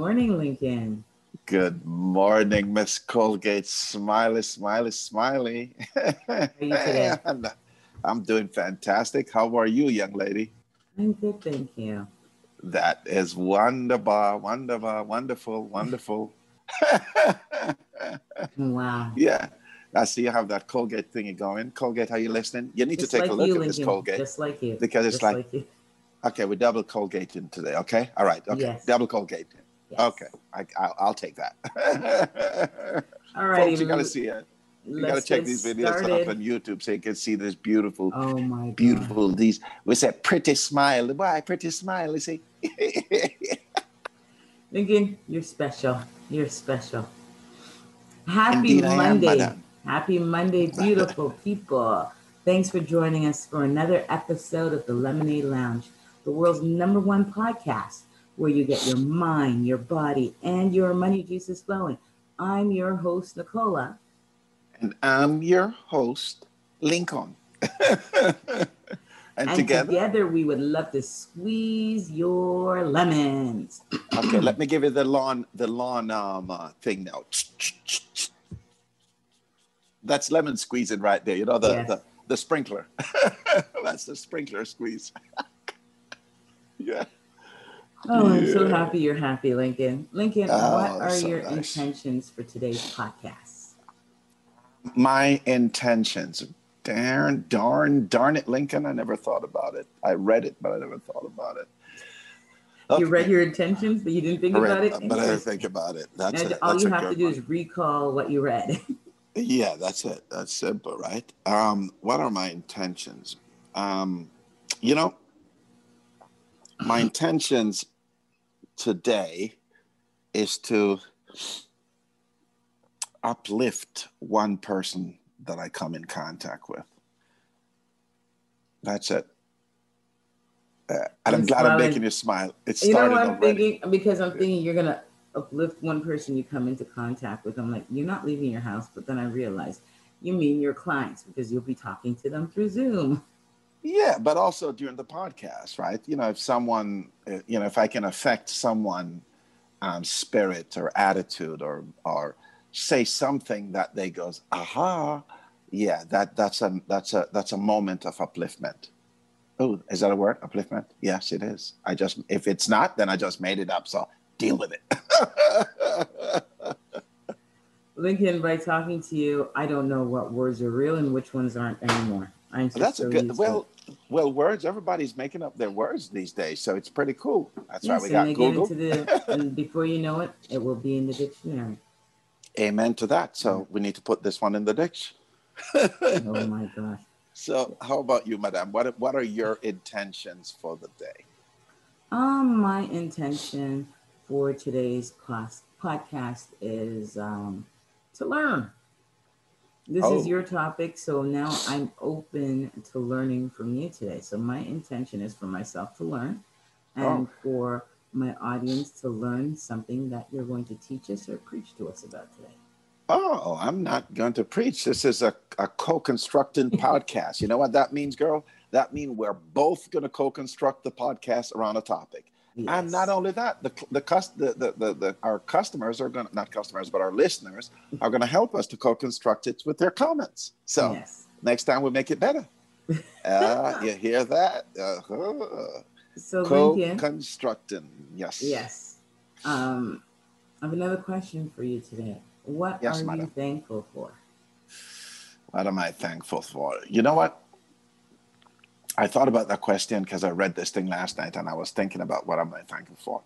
morning, Lincoln. Good morning, Miss Colgate. Smiley, smiley, smiley. How are you today? I'm doing fantastic. How are you, young lady? I'm good, thank you. That is wonderful, wonderful, wonderful, wonderful. Wow. yeah. I see you have that Colgate thingy going. Colgate, are you listening? You need Just to take like a look you, at this Colgate. Just like you. Because it's Just like- you. Okay, we're double Colgating today. Okay, all right. Okay, Yes. double Colgate. Yes. Okay, I, I'll, I'll take that. All right. Folks, you gotta see it. You gotta check these videos out on YouTube so you can see this beautiful, Oh my God. beautiful. These we said pretty smile. Why pretty smile? You see. Lincoln, you're special. You're special. Happy Indeed I am, Monday. Happy Monday, beautiful people. Thanks for joining us for another episode of the Lemonade Lounge, the world's number one podcast where you get your mind, your body, and your money juices flowing. I'm your host, Nicola. and I'm your host, Lincoln. and, And together, together we would love to squeeze your lemons. okay. Let me give you the lawn, the lawn um, uh, thing now. That's lemon squeezing right there. You know the Yes. the, the sprinkler. That's the sprinkler squeeze. yeah. Oh, I'm so happy you're happy, Lincoln. Lincoln, Oh, what are so your nice. intentions for today's podcast? My intentions. Darn, darn, darn it, Lincoln. I never thought about it. I read it, but I never thought about it. You read your intentions, but you didn't think I about it. but I didn't think about it. That's and it. all That's you have to do one. is recall what you read. Yeah, that's it. That's simple, right? Um, what are my intentions? Um, you know, my intentions today is to uplift one person that I come in contact with. That's it. Uh, and I'm I'm glad I'm making you smile. It you know what I'm already. thinking? Because I'm thinking you're gonna uplift one person you come into contact with. I'm like, you're not leaving your house, but then I realized you mean your clients because you'll be talking to them through Zoom. Yeah, but also during the podcast, right? You know, if someone, uh, you know, if I can affect someone, um, spirit or attitude, or or say something that they goes, aha, yeah, that that's a that's a that's a moment of upliftment. Oh, is that a word? Upliftment? Yes, it is. I just if it's not, then I just made it up. So deal with it. Lincoln, by talking to you, I don't know what words are real and which ones aren't anymore. That's so a good. to Well, well, words. Everybody's making up their words these days, so it's pretty cool. That's yes, why we got Google. the, and before you know it, it will be in the dictionary. Amen to that. So we need to put this one in the ditch. Oh my gosh. so how about you, madam? What what are your intentions for the day? Um, my intention for today's class podcast is um, to learn. This Oh. is your topic, so now I'm open to learning from you today. So my intention is for myself to learn, and Oh. for my audience to learn something that you're going to teach us or preach to us about today. Oh, I'm not going to preach. This is a, a co-constructing podcast. You know what that means, girl? That means we're both going to co-construct the podcast around a topic. And not only that, the the, the, the, the, our customers are going to not customers, but our listeners are going to help us to co-construct it with their comments. So yes. next time we make it better. Uh, you hear that? Uh-huh. So Lincoln, Co-constructing. Yes. yes. Um, I have another question for you today. What Yes, are you thankful for? What am I thankful for? You know what? I thought about that question because I read this thing last night and I was thinking about what I'm I thankful for.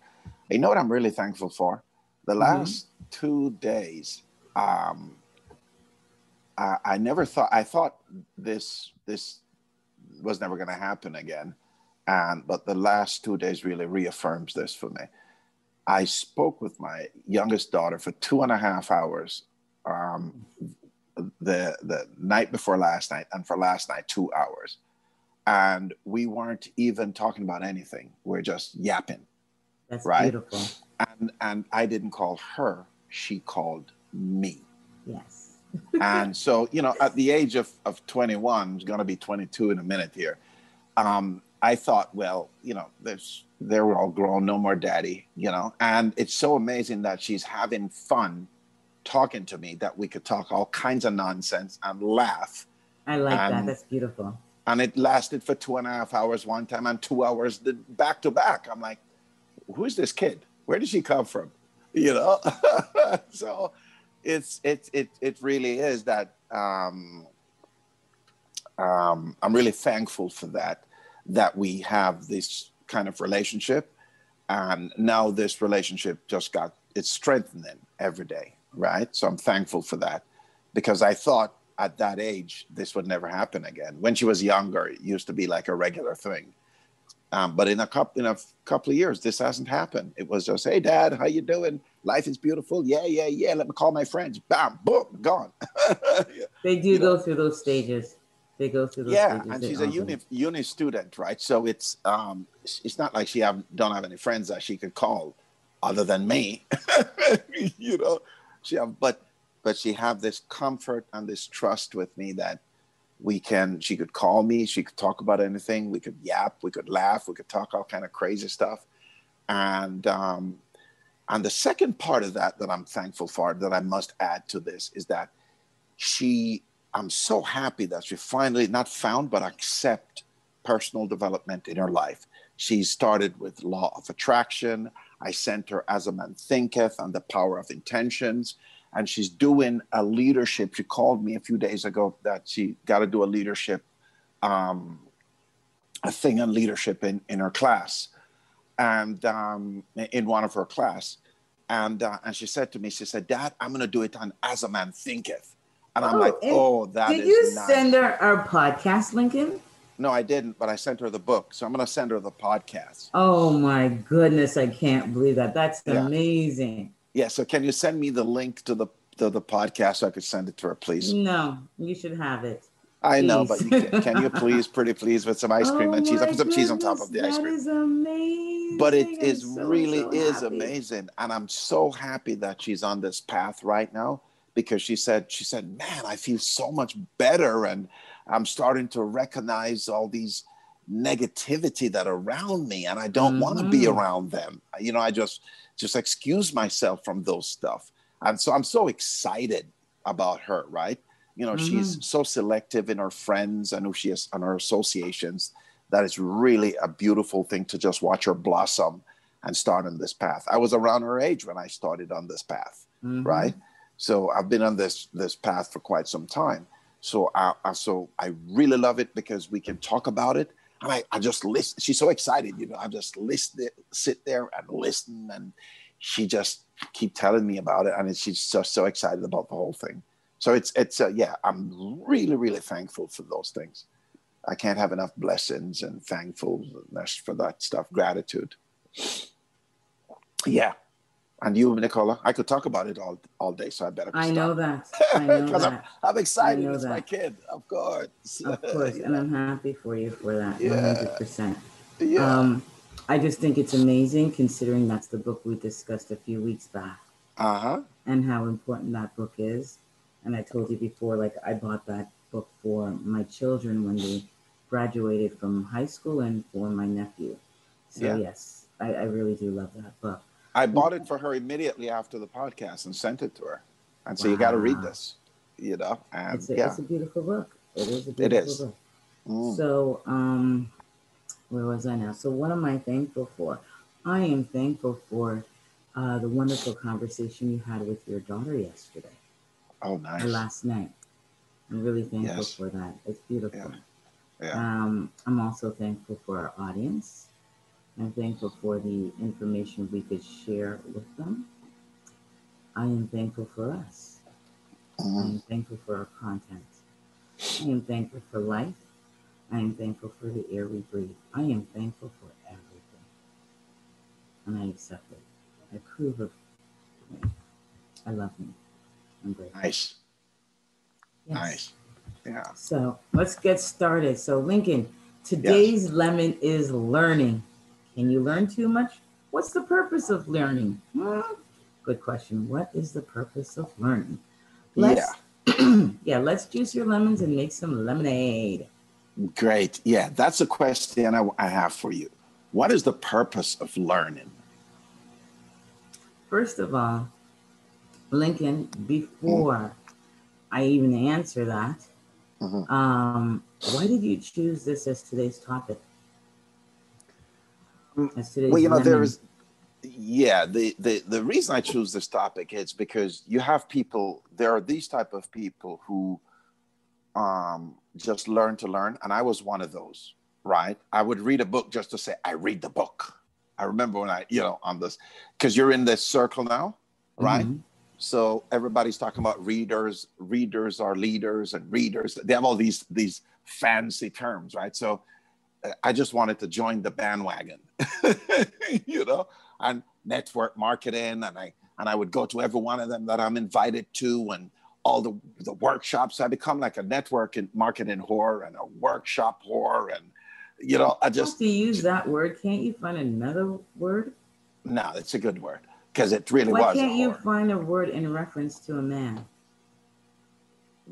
You know what I'm really thankful for? The Mhm. last two days, um, I, I never thought I thought this this was never going to happen again, and but the last two days really reaffirms this for me. I spoke with my youngest daughter for two and a half hours um, the the night before last night, and for last night two hours, and we weren't even talking about anything. We're just yapping, That's Right. beautiful. and and I didn't call her; she called me. Yes. and so you know, at the age of of 21, I'm going to be 22 in a minute here. Um, I thought, well, you know, there's they're all grown, no more daddy, you know. And it's so amazing that she's having fun talking to me that we could talk all kinds of nonsense and laugh. I like and, that. That's beautiful. And it lasted for two and a half hours one time and two hours back to back. I'm like, who's this kid? Where did she come from? You know? so it's it it it really is that um, um, I'm really thankful for that that we have this kind of relationship and now this relationship just got it's strengthening every day right so i'm thankful for that because i thought at that age this would never happen again. When she was younger it used to be like a regular thing. Um, but in a couple in a couple of years this hasn't happened. It was just hey dad how you doing? Life is beautiful. Yeah yeah yeah. Let me call my friends. Bam boom gone. They do you go know? through those stages. They go through those yeah stages. and she's a uni uni student right? So it's um it's not like she have don't have any friends that she could call other than me you know? She have but but she have this comfort and this trust with me that we can she could call me she could talk about anything we could yap we could laugh we could talk all kind of crazy stuff and um and the second part of that that i'm thankful for that i must add to this is that she I'm so happy that she finally not found but accept personal development in her life. She started with law of attraction. I sent her as a man thinketh and the power of intentions. And she's doing a leadership. She called me a few days ago that she got to do a leadership, um, a thing on leadership in, in her class and um, in one of her class. And, uh, and she said to me, she said, Dad, I'm going to do it on As a Man Thinketh. And I'm oh, like, oh, that did you nice. send her our podcast, Lincoln? No, I didn't, but I sent her the book. So I'm going to send her the podcast. Oh my goodness, I can't believe that. That's yeah. amazing. Yeah, so can you send me the link to the to the podcast so I could send it to her, please? No, you should have it. I please. know, but you can, can, you please, pretty please, with some ice cream oh and cheese? I put some cheese on top of the ice cream. That is amazing. But it is so, really so is amazing, and I'm so happy that she's on this path right now because she said she said man i feel so much better and i'm starting to recognize all these negativity that around me and i don't mm-hmm. want to be around them you know i just just excuse myself from those stuff and so i'm so excited about her right you know mm-hmm. she's so selective in her friends and who she is and her associations that is really a beautiful thing to just watch her blossom and start on this path i was around her age when i started on this path mm-hmm. right so I've been on this this path for quite some time. So I, I so I really love it because we can talk about it. And I, I just listen. She's so excited, you know. I just listen, sit there and listen, and she just keep telling me about it, and she's just so excited about the whole thing. So it's it's uh, yeah, I'm really really thankful for those things. I can't have enough blessings and thankfulness for that stuff. Gratitude. Yeah, and you, Nicola, I could talk about it all all day, so I better. I know that. I know that. I'm, I'm excited. It's that. my kid, of course. Of course, yeah. and I'm happy for you for that. Hundred percent. Yeah. Um, I just think it's amazing, considering that's the book we discussed a few weeks back. Uh huh. And how important that book is. And I told you before, like I bought that book for my children when they graduated from high school and for my nephew. So yeah. yes, I, I really do love that book. I bought it for her immediately after the podcast and sent it to her. And so wow. you got to read this, you know. And it's a, yeah, it's a beautiful book. It is a beautiful it is. book. Mm. So, um, where was I now? So, what am I thankful for? I am thankful for uh, the wonderful conversation you had with your daughter yesterday. Oh, nice. last night. I'm really thankful yes. for that. It's beautiful. Yeah. yeah. Um, I'm also thankful for our audience. I'm thankful for the information we could share with them. I am thankful for us. I am thankful for our content. I am thankful for life. I am thankful for the air we breathe. I am thankful for everything. And I accept it. I approve of me. I love me. I'm grateful. Nice. Yes. Nice. Yeah. So let's get started. So, Lincoln, today's yes. lemon is learning. Can you learn too much? What's the purpose of learning? Hmm? Good question. What is the purpose of learning? Let's, yeah. yeah, let's juice your lemons and make some lemonade. Great. Yeah, that's a question I, I have for you. what is the purpose of learning? First of all, Lincoln, before I even answer that, Mhm. um, why did you choose this as today's topic? Well, you know, there is, yeah. The, the the reason I choose this topic is because you have people. There are these type of people who, um, just learn to learn, and I was one of those. Right? I would read a book just to say I read the book. I remember when I, you know, on this, because you're in this circle now, right? Mhm. So everybody's talking about readers. Readers are leaders, and readers. They have all these these fancy terms, right? So uh, I just wanted to join the bandwagon, you know, and network marketing, and I and I would go to every one of them that I'm invited to, and all the the workshops. I become like a network and marketing whore and a workshop whore, and you know, I just to use that word, can't you find another word? no, it's a good word because it really Why was. a can't you find a word in reference to a man?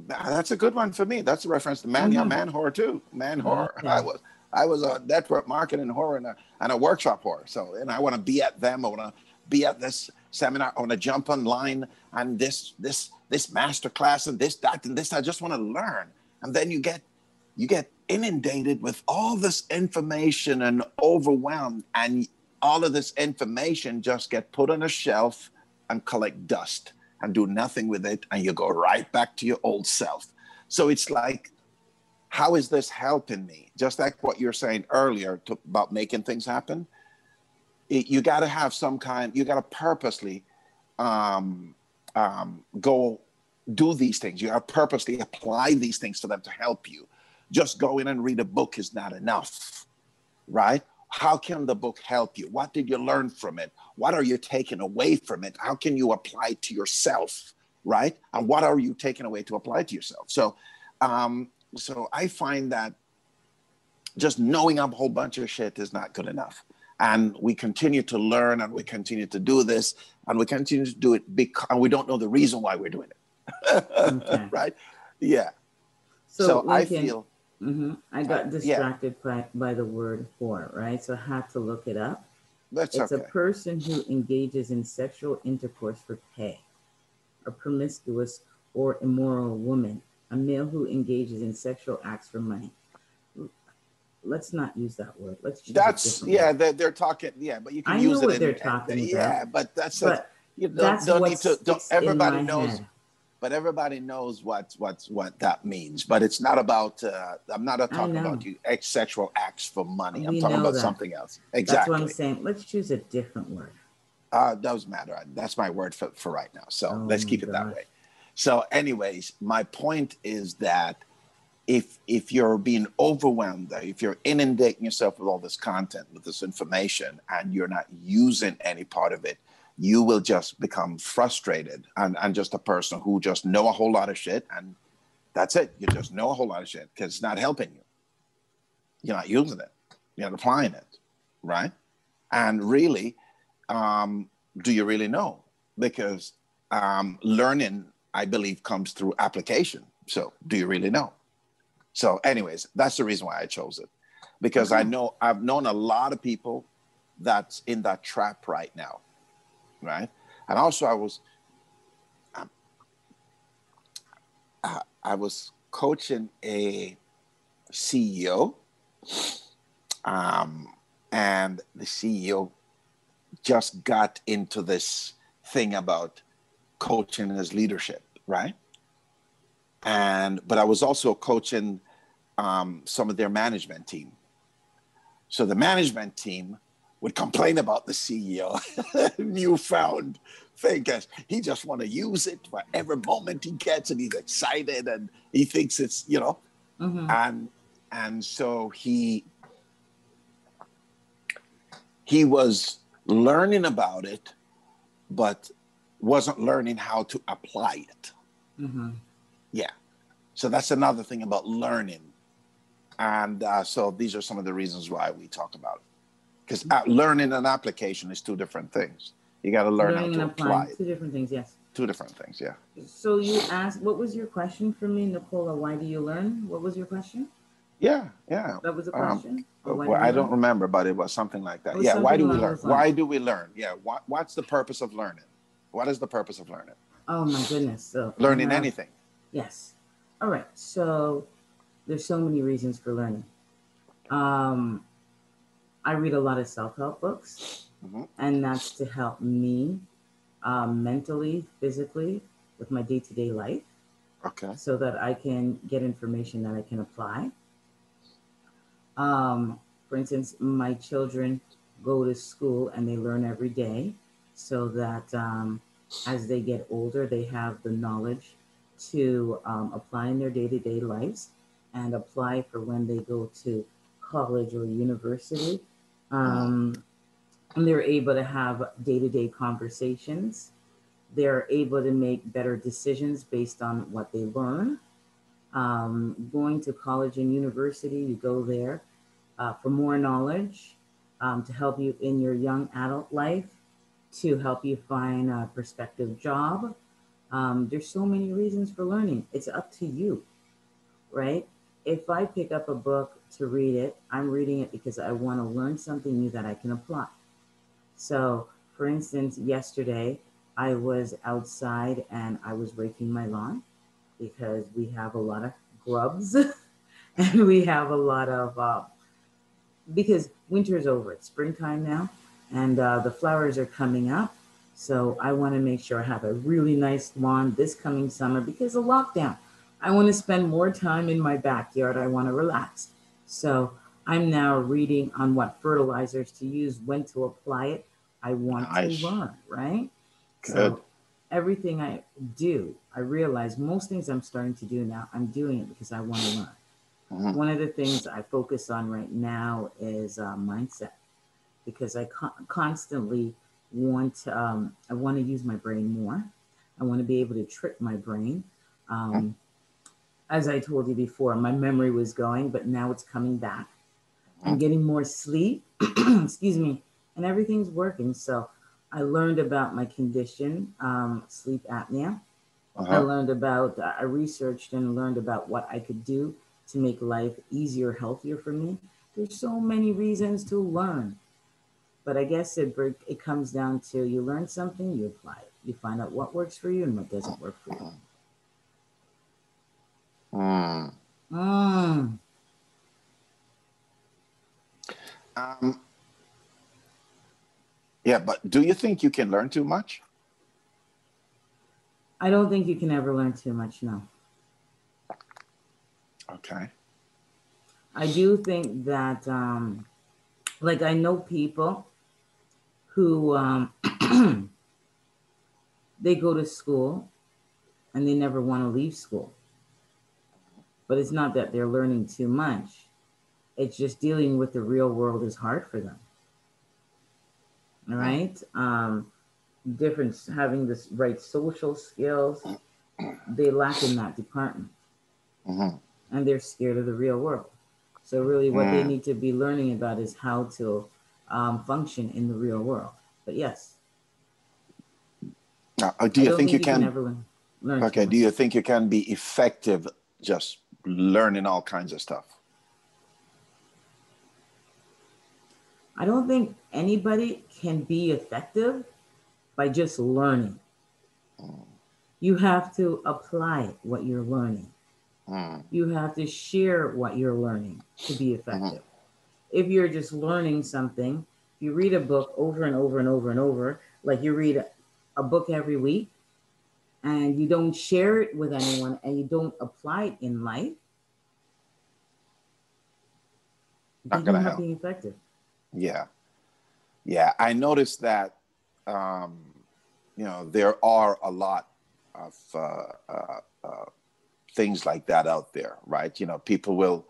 That's a good one for me. That's a reference to man, yeah, man whore too. Man whore. Okay. I was I was a network marketing whore and a and a workshop whore. So and I want to be at them. I want to be at this seminar. I want to jump online and this this this master class and this that and this. I just want to learn. And then you get you get inundated with all this information and overwhelmed and all of this information just get put on a shelf and collect dust and do nothing with it and you go right back to your old self so it's like how is this helping me? Just like what you're saying earlier to, about making things happen it, you got to have some kind you got to purposely um, um, go do these things. You got to purposely apply these things to them to help you. Just go in and read a book is not enough right? How can the book help you? What did you learn from it? What are you taking away from it? How can you apply it to yourself right? And what are you taking away to apply to yourself? So um so i find that just knowing a whole bunch of shit is not good enough and we continue to learn and we continue to do this and we continue to do it because and we don't know the reason why we're doing it Okay. right yeah So, so, i feel mhm, I got yeah. distracted by, by the word whore, right? So I had to look it up. that's It's okay a person who engages in sexual intercourse for pay, a promiscuous or immoral woman, a male who engages in sexual acts for money. Let's not use that word. Let's a that's yeah they're, they're talking yeah but you can I use know it what in, they're talking yeah about, but that's a, But you don't, that's don't need to don't, everybody knows head. but everybody knows what what what that means but it's not about uh, i'm not talking about you ex- sexual acts for money i'm talking about that. something else Exactly. That's what I'm saying. Let's choose a different word. uh doesn't matter that's my word for, for right now so Oh let's keep it that way so anyways my point is that if if you're being overwhelmed if you're inundating yourself with all this content with this information and you're not using any part of it you will just become frustrated and, and just a person who just know a whole lot of shit and that's it. You just know a whole lot of shit because it's not helping you. You're not using it. You're not applying it right? And really um, do you really know? Because um, learning i believe comes through application. So do you really know? So anyways that's the reason why i chose it. Because i know i've known a lot of people that's in that trap right now right? And also i was um, I, I was coaching a ceo um, and the ceo just got into this thing about coaching as leadership right? And but i was also coaching um, some of their management team. So the management team would complain about the ceo newfound thing 'cause he just want to use it for every moment he gets and he's excited and he thinks it's you know? Mhm. and and so he he was learning about it but wasn't learning how to apply it Mhm. yeah so that's another thing about learning and uh, so these are some of the reasons why we talk about it because uh, learning and application is two different things you got to learn Learning how to apply it two different things, yes. two different things yeah So you asked, what was your question for me, Nicola? Why do you learn? What was your question? Yeah, yeah. That was a Um, question. Why Well, do I don't learn? remember, but it was something like that. Yeah. Why do we learn? Why do we learn? Yeah. What, what's the purpose of learning? What is the purpose of learning? Oh my goodness. So Learning uh, anything. Yes. All right. So there's so many reasons for learning. Um, I read a lot of self-help books, Mhm. and that's to help me um, mentally, physically, with my day-to-day life, Okay. so that I can get information that I can apply. Um, for instance, my children go to school and they learn every day, so that um, as they get older, they have the knowledge to um, apply in their day-to-day lives and apply for when they go to college or university. Um, and they're able to have day-to-day conversations. They're able to make better decisions based on what they learn. Um, going to college and university, you go there uh, for more knowledge um, to help you in your young adult life, to help you find a prospective job. Um, there's so many reasons for learning. It's up to you, right? If I pick up a book to read it, I'm reading it because I want to learn something new that I can apply. So, for instance, yesterday I was outside and I was raking my lawn because we have a lot of grubs and we have a lot of, uh, because winter is over, it's springtime now and uh, the flowers are coming up. So I want to make sure I have a really nice lawn this coming summer because of lockdown. I want to spend more time in my backyard. I want to relax. So I'm now reading on what fertilizers to use, when to apply it. I want Nice. to learn, right? Good. So everything I do, I realize most things I'm starting to do now, I'm doing it because I want to learn. Mhm. One of the things I focus on right now is uh, mindset because I con- constantly want um, I want to use my brain more. I want to be able to trick my brain. Um, as I told you before, my memory was going, but now it's coming back. I'm getting more sleep. Excuse me, and everything's working. So I learned about my condition, um, sleep apnea. I Uh-huh. learned about, uh, I researched and learned about what I could do to make life easier, healthier for me. There's so many reasons to learn. But I guess it, break, it comes down to you learn something, you apply it. You find out what works for you and what doesn't work for you. Mm. Mm. Um, yeah, but do you think you can learn too much? I don't think you can ever learn too much, no. Okay. I do think that, um, like, I know people who um, they go to school and they never want to leave school. But it's not that they're learning too much, it's just dealing with the real world is hard for them. All right. Um, difference having this right social skills, they lack in that department Mhm. and they're scared of the real world. So really, what they Mm. need to be learning about is how to um, function in the real world. But yes, Now, uh, do you think, you can? learn okay. Do you think you can be effective just learning all kinds of stuff? I don't think anybody can be effective by just learning. You have to apply what you're learning. Mm. You have to share what you're learning to be effective. If you're just learning something, you read a book over and over and over and over, like you read a, a book every week, and you don't share it with anyone and you don't apply it in life, Not gonna help. being effective. Yeah. Yeah. I noticed that, um, you know, there are a lot of uh, uh, uh, things like that out there, right? You know, people will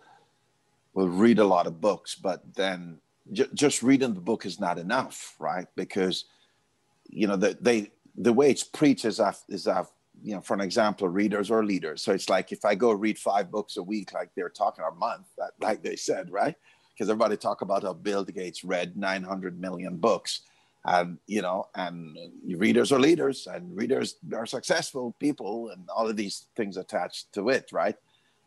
will read a lot of books, but then j- just reading the book is not enough, right? Because you know the, they the way it's preached is I've, is I've you know for an example readers or leaders. So it's like if i go read five books a week like they're talking a month that, like they said right? Because everybody talk about how bill gates read 900 million books. And you know and readers are leaders and readers are successful people and all of these things attached to it right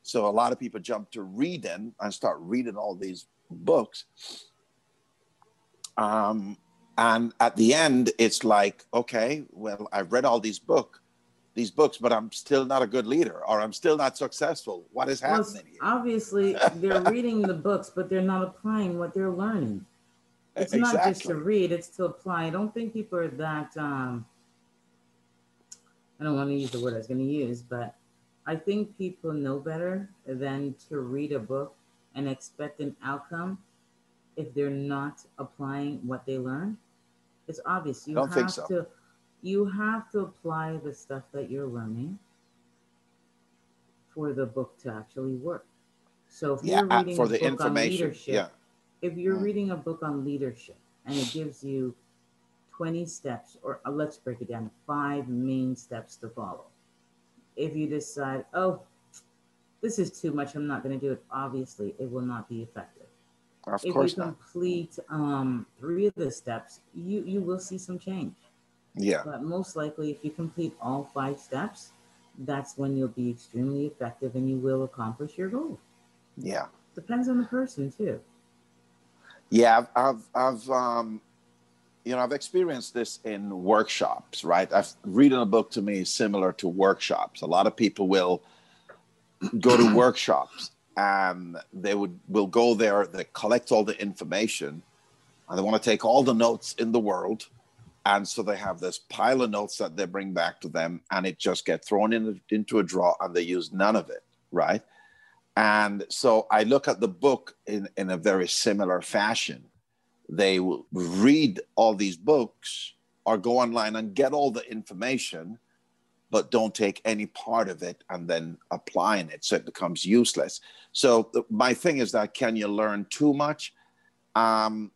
So a lot of people jump to reading and start reading all these books. Um, and at the end, it's like, okay, well, I've read all these book, these books, but I'm still not a good leader, or I'm still not successful. What is happening? Well, here? Obviously, they're reading the books, but they're not applying what they're learning. It's exactly. not just to read; it's to apply. I don't think people are that. Um, I don't want to use the word I was going to use, but I think people know better than to read a book and expect an outcome if they're not applying what they learn. It's obvious. You don't have so. to you have to apply the stuff that you're learning for the book to actually work. So if yeah, you're reading for a the book information, on leadership, yeah. if you're mm. reading a book on leadership and it gives you 20 steps, or uh, let's break it down, five main steps to follow. If you decide, oh, this is too much, I'm not going to do it, obviously it will not be effective. Of if course you complete um, three of the steps, you, you will see some change. Yeah. But most likely, if you complete all five steps, that's when you'll be extremely effective and you will accomplish your goal. Yeah. Depends on the person too. Yeah, I've, I've, I've um, you know, I've experienced this in workshops, right? I've reading a book to me similar to workshops. A lot of people will go to workshops and they would will go there, they collect all the information, and they want to take all the notes in the world. And so they have this pile of notes that they bring back to them, and it just gets thrown in, into a drawer, and they use none of it, right? And so I look at the book in, in a very similar fashion they will read all these books or go online and get all the information but don't take any part of it and then applying it. So it becomes useless. So my thing is that can you learn too much? Um,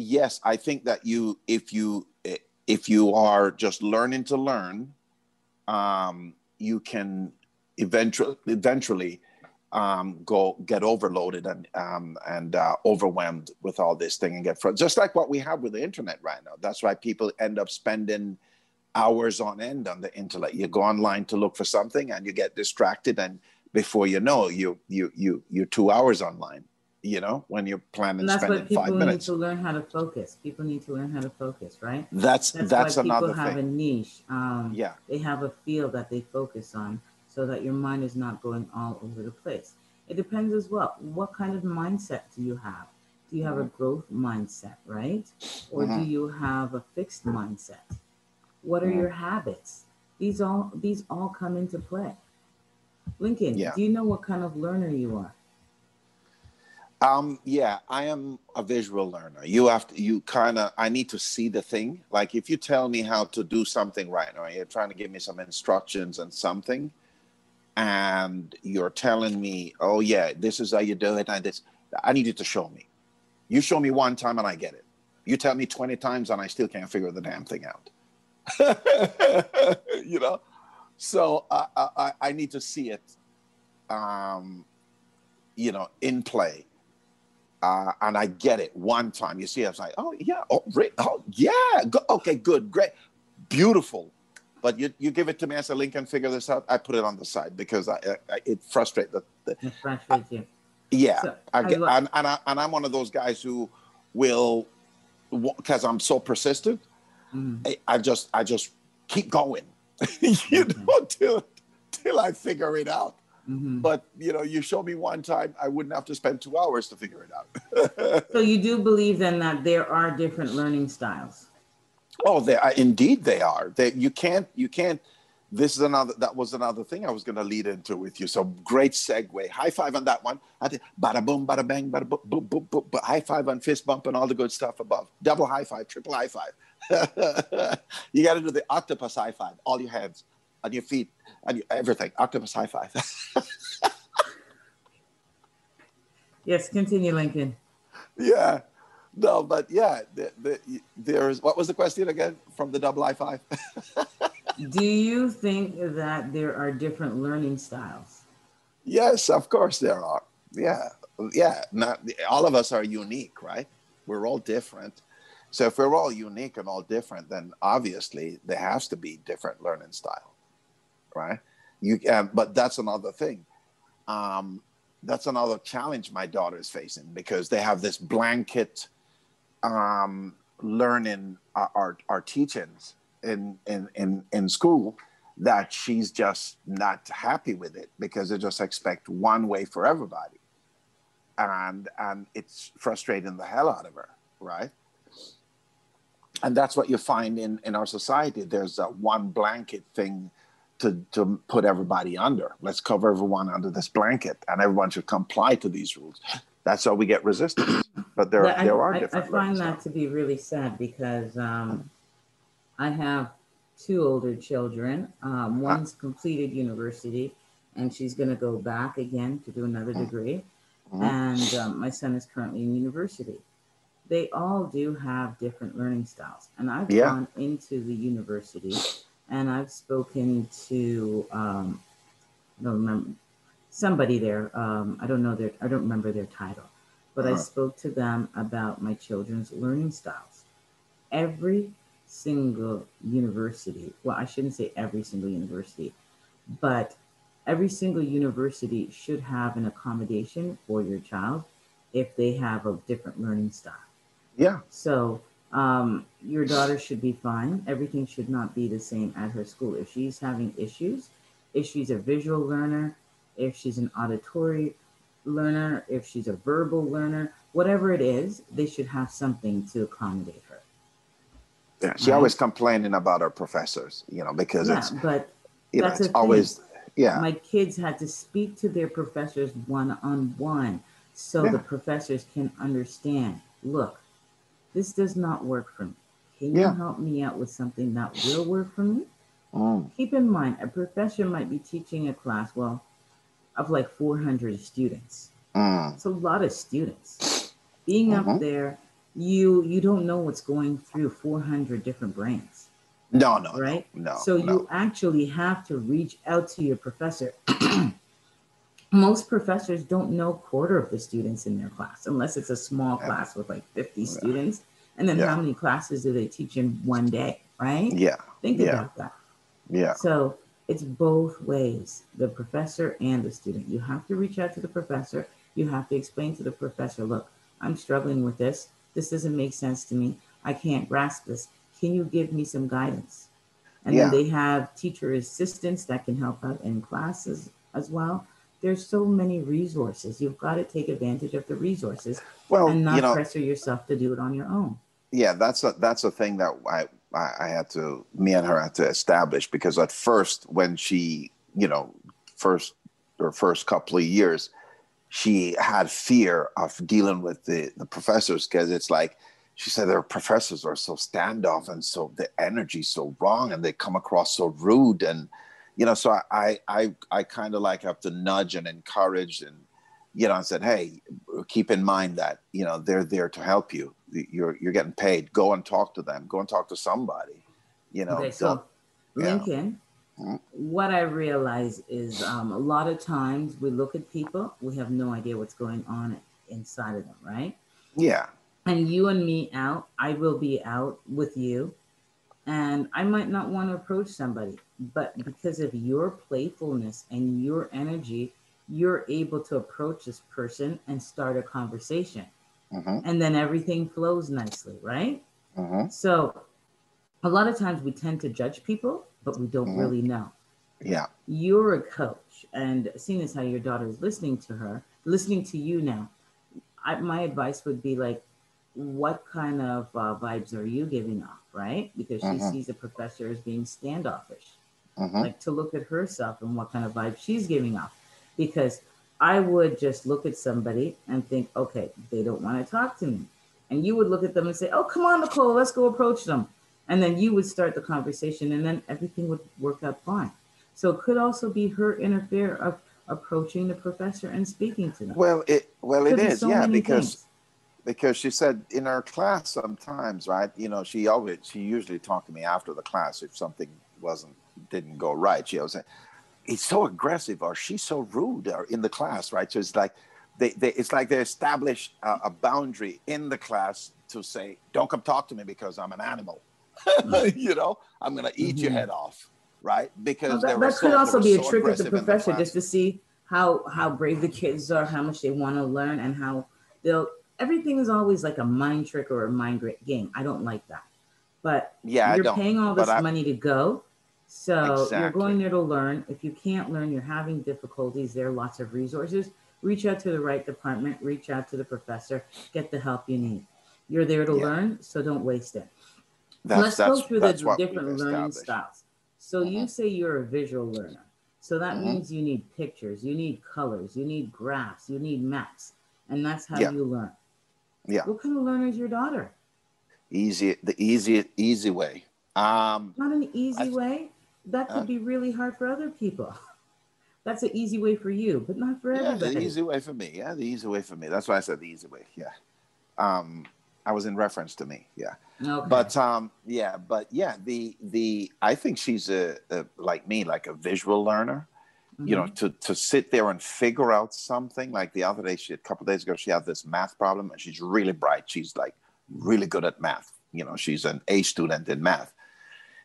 yes i think that you if you if you are just learning to learn um, you can eventually eventually um, go get overloaded and um, and uh, overwhelmed with all this thing and get fr- just like what we have with the internet right now. That's why people end up spending hours on end on the internet. You go online to look for something and you get distracted, and before you know, you you you you're two hours online. You know when you're planning. And that's spending what people five need minutes. to learn how to focus. People need to learn how to focus, right? That's that's, that's why another people have thing. a niche. Um, yeah, they have a field that they focus on so that your mind is not going all over the place. It depends as well. What kind of mindset do you have? Do you have a mm-hmm. growth mindset, right? Or do mm-hmm. you have a fixed mindset? What are mm-hmm. your habits? These all these all come into play. Lincoln, Yeah. do you know what kind of learner you are? Um, yeah, I am a visual learner. You have to, you kind of, I need to see the thing. Like if you tell me how to do something right now, you're trying to give me some instructions and something, and you're telling me, oh yeah, this is how you do it, and this, I need you to show me. You show me one time and I get it. You tell me 20 times and I still can't figure the damn thing out. you know? So I, I, I need to see it, um, you know, in play. Uh, and I get it one time. You see, I was like, oh yeah, oh, oh yeah, Go- okay, good, great, beautiful. But you, you give it to me as a link and figure this out. I put it on the side because I, I it frustrates the, the It frustrates you. yeah, So, I I get, and, and, I, and I'm one of those guys who will, because I'm so persistent, Mhm. I, I just I just keep going, you know, till till I figure it out. Mhm. But you know, you show me one time, I wouldn't have to spend two hours to figure it out. So you do believe then that there are different learning styles. Oh, they are, indeed they are. They you can't you can't. This is another. That was another thing I was going to lead into with you. So great segue. High five on that one. I think bada boom, bada bang, bada boom, boom, boom, boom, boom. High five on fist bump and all the good stuff above. Double high five, triple high five. you got to do the octopus high five. All your hands, on your feet, on your, everything. Octopus high five. Yes, continue, Lincoln. yeah. No, but yeah, the, the, there's what was the question again from the double high five? Do you think that there are different learning styles? yes, of course there are. Yeah, yeah. Not all of us are unique, right? We're all different. So if we're all unique and all different, then obviously there has to be different learning style, right? You, um, but that's another thing. um, that's another challenge my daughter is facing because they have this blanket um, learning uh, our, our teachings in, in, in, in school that she's just not happy with it because they just expect one way for everybody. And, and it's frustrating the hell out of her, right? And that's what you find in, in our society. There's a one blanket thing to, to put everybody under. Let's cover everyone under this blanket and everyone should comply to these rules. That's how we get resistance. But there, I, there are I, different I find that to be really sad because um, I have two older children. Um, one's completed university and she's going to go back again to do another degree. Mhm. And um, my son is currently in university. They all do have different learning styles. And I've Yeah. gone into the university and I've spoken to, um, I don't remember, somebody there. Um, I don't know their, I don't remember their title, but I Uh-huh. spoke to them about my children's learning styles. Every single university, well, I shouldn't say every single university, but every single university should have an accommodation for your child if they have a different learning style. Yeah, So um, your daughter should be fine. Everything should not be the same at her school. If she's having issues, if she's a visual learner, if she's an auditory learner, if she's a verbal learner, whatever it is, they should have something to accommodate her. yeah. She Right. always complaining about her professors, you know, because yeah, it's but you know that's it's the thing. always yeah my kids had to speak to their professors one on one so Yeah. the professors can understand look this does not work for me can you Yeah. help me out with something that will work for me Mm, keep in mind a professor might be teaching a class well of like 400 students mm, it's a lot of students being Mhm. up there you you don't know what's going through 400 different brains no no right? no so no. you actually have to reach out to your professor. Most professors don't know quarter of the students in their class unless it's a small Yeah. class with like 50 students. And then Yeah. how many classes do they teach in one day, right? yeah Think yeah. about that. yeah So it's both ways, the professor and the student. You have to reach out to the professor. You have to explain to the professor, look, I'm struggling with this. This doesn't make sense to me. I can't grasp this. Can you give me some guidance? And Yeah. then they have teacher assistants that can help out in classes as well. There's so many resources. You've got to take advantage of the resources well and not you know pressure yourself to do it on your own. yeah that's a that's a thing that I, I i had to me and her had to establish because at first when she you know first her first couple of years she had fear of dealing with the the professors because it's like she said their professors are so standoff and so the energy so wrong and they come across so rude and you know so i i i kind of like have to nudge and encourage and you know, and said, "Hey, keep in mind that you know they're there to help you. You're you're getting paid. Go and talk to them. Go and talk to somebody. You know, Okay, so yeah. Lincoln, Mhm. what I realize is um, a lot of times we look at people, we have no idea what's going on inside of them, right? yeah, And you and me out, I will be out with you, and I might not want to approach somebody, but because of your playfulness and your energy, you're able to approach this person and start a conversation, hmm and then everything flows nicely, right? hmm So, a lot of times we tend to judge people, but we don't Mhm. really know. yeah, You're a coach, and seeing as how your daughter is listening to her, listening to you now, I, my advice would be like, what kind of uh, vibes are you giving off, right? Because she sees a professor as being standoffish. Like to look at herself and what kind of vibe she's giving off. Because I would just look at somebody and think, okay, they don't want to talk to me. And you would look at them and say, oh, come on, Nicole, let's go approach them. And then you would start the conversation and then everything would work out fine. So it could also be her interfere of approaching the professor and speaking to them. Well, it well it is, so yeah, because things. because she said in her class sometimes, right? You know, she always she usually talked to me after the class if something wasn't didn't go right. She always say, "It's so aggressive," or "She's so rude," or in the class, right? So it's like they, they it's like they establish a, a boundary in the class to say, "Don't come talk to me because I'm an animal." you know, I'm gonna eat your Mhm. head off, right? Because Well, that, that so- could they also were be a trick of the aggressive professor class. just to see how how brave the kids are, how much they want to learn, and how they'll everything is always like a mind trick or a mind game. I don't like that. But yeah, you're paying all this I, money to go. So exactly. you're going there to learn. If you can't learn, you're having difficulties, there are lots of resources. Reach out to the right department, reach out to the professor, get the help you need. You're there to yeah. learn, so don't waste it. That's, Let's go through the different learning styles. So mm-hmm. you say you're a visual learner. So that mm-hmm. means you need pictures, you need colors, you need graphs, you need maps, and that's how yeah. you learn. Yeah. What kind of learner is your daughter? Easy, the easy, easy way. Um, Not an easy I, way. That could uh, be really hard for other people. That's an easy way for you, but not for yeah, everybody. the easy way for me. Yeah, the easy way for me. That's why I said the easy way. Yeah. Um, I was in reference to me. Yeah. Okay. But um, yeah, but yeah, the the I think she's a, a like me, like a visual learner. Mm-hmm. You know, mm-hmm. to to sit there and figure out something. Like the other day, she a couple days ago, she had this math problem, and she's really bright. She's like really good at math. You know, she's an A student in math.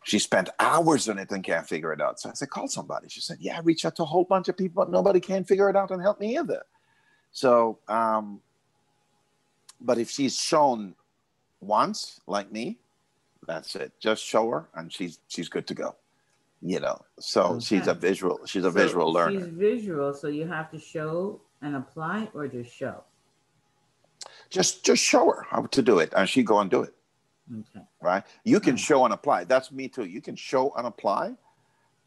She spent hours on it and can't figure it out. So I said, call somebody. She said, yeah, reach out to a whole bunch of people, but nobody can figure it out and help me either. So, um, but if she's shown once, like me, that's it. Just show her, and she's she's good to go. You know, so okay. she's a visual. She's a so visual learner. She's visual, so you have to show and apply, or just show. Just just show her how to do it, and she go and do it. Okay. Right. You can show and apply. That's me too. You can show and apply,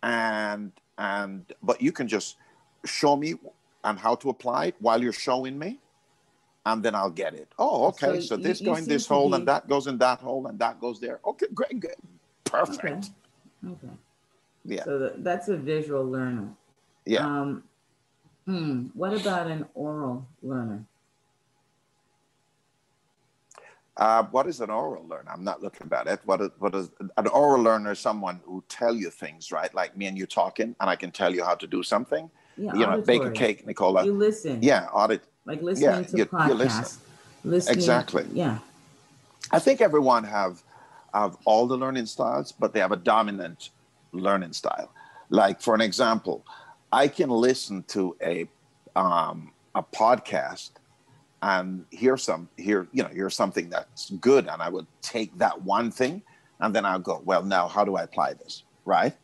and and but you can just show me and how to apply it while you're showing me and then I'll get it. Oh, okay. So, so this goes in this hole, be... and that goes in that hole, and that goes there. Okay, great, good, perfect. Okay. okay. Yeah. So that's a visual learner. Yeah. Um, hmm. What about an oral learner? Uh, what is an oral learner? I'm not looking at it. What is, what is an oral learner? Is someone who tell you things, right? Like me and you talking, and I can tell you how to do something. Yeah, you know, bake a cake, Nicola. You listen. Yeah, audit like listening yeah, to you, podcasts. You listen. Listening, exactly. Yeah. I think everyone have have all the learning styles, but they have a dominant learning style. Like for an example, I can listen to a um, a podcast and hear some hear you know hear something that's good, and I would take that one thing, and then I'll go, well, now how do I apply this, right?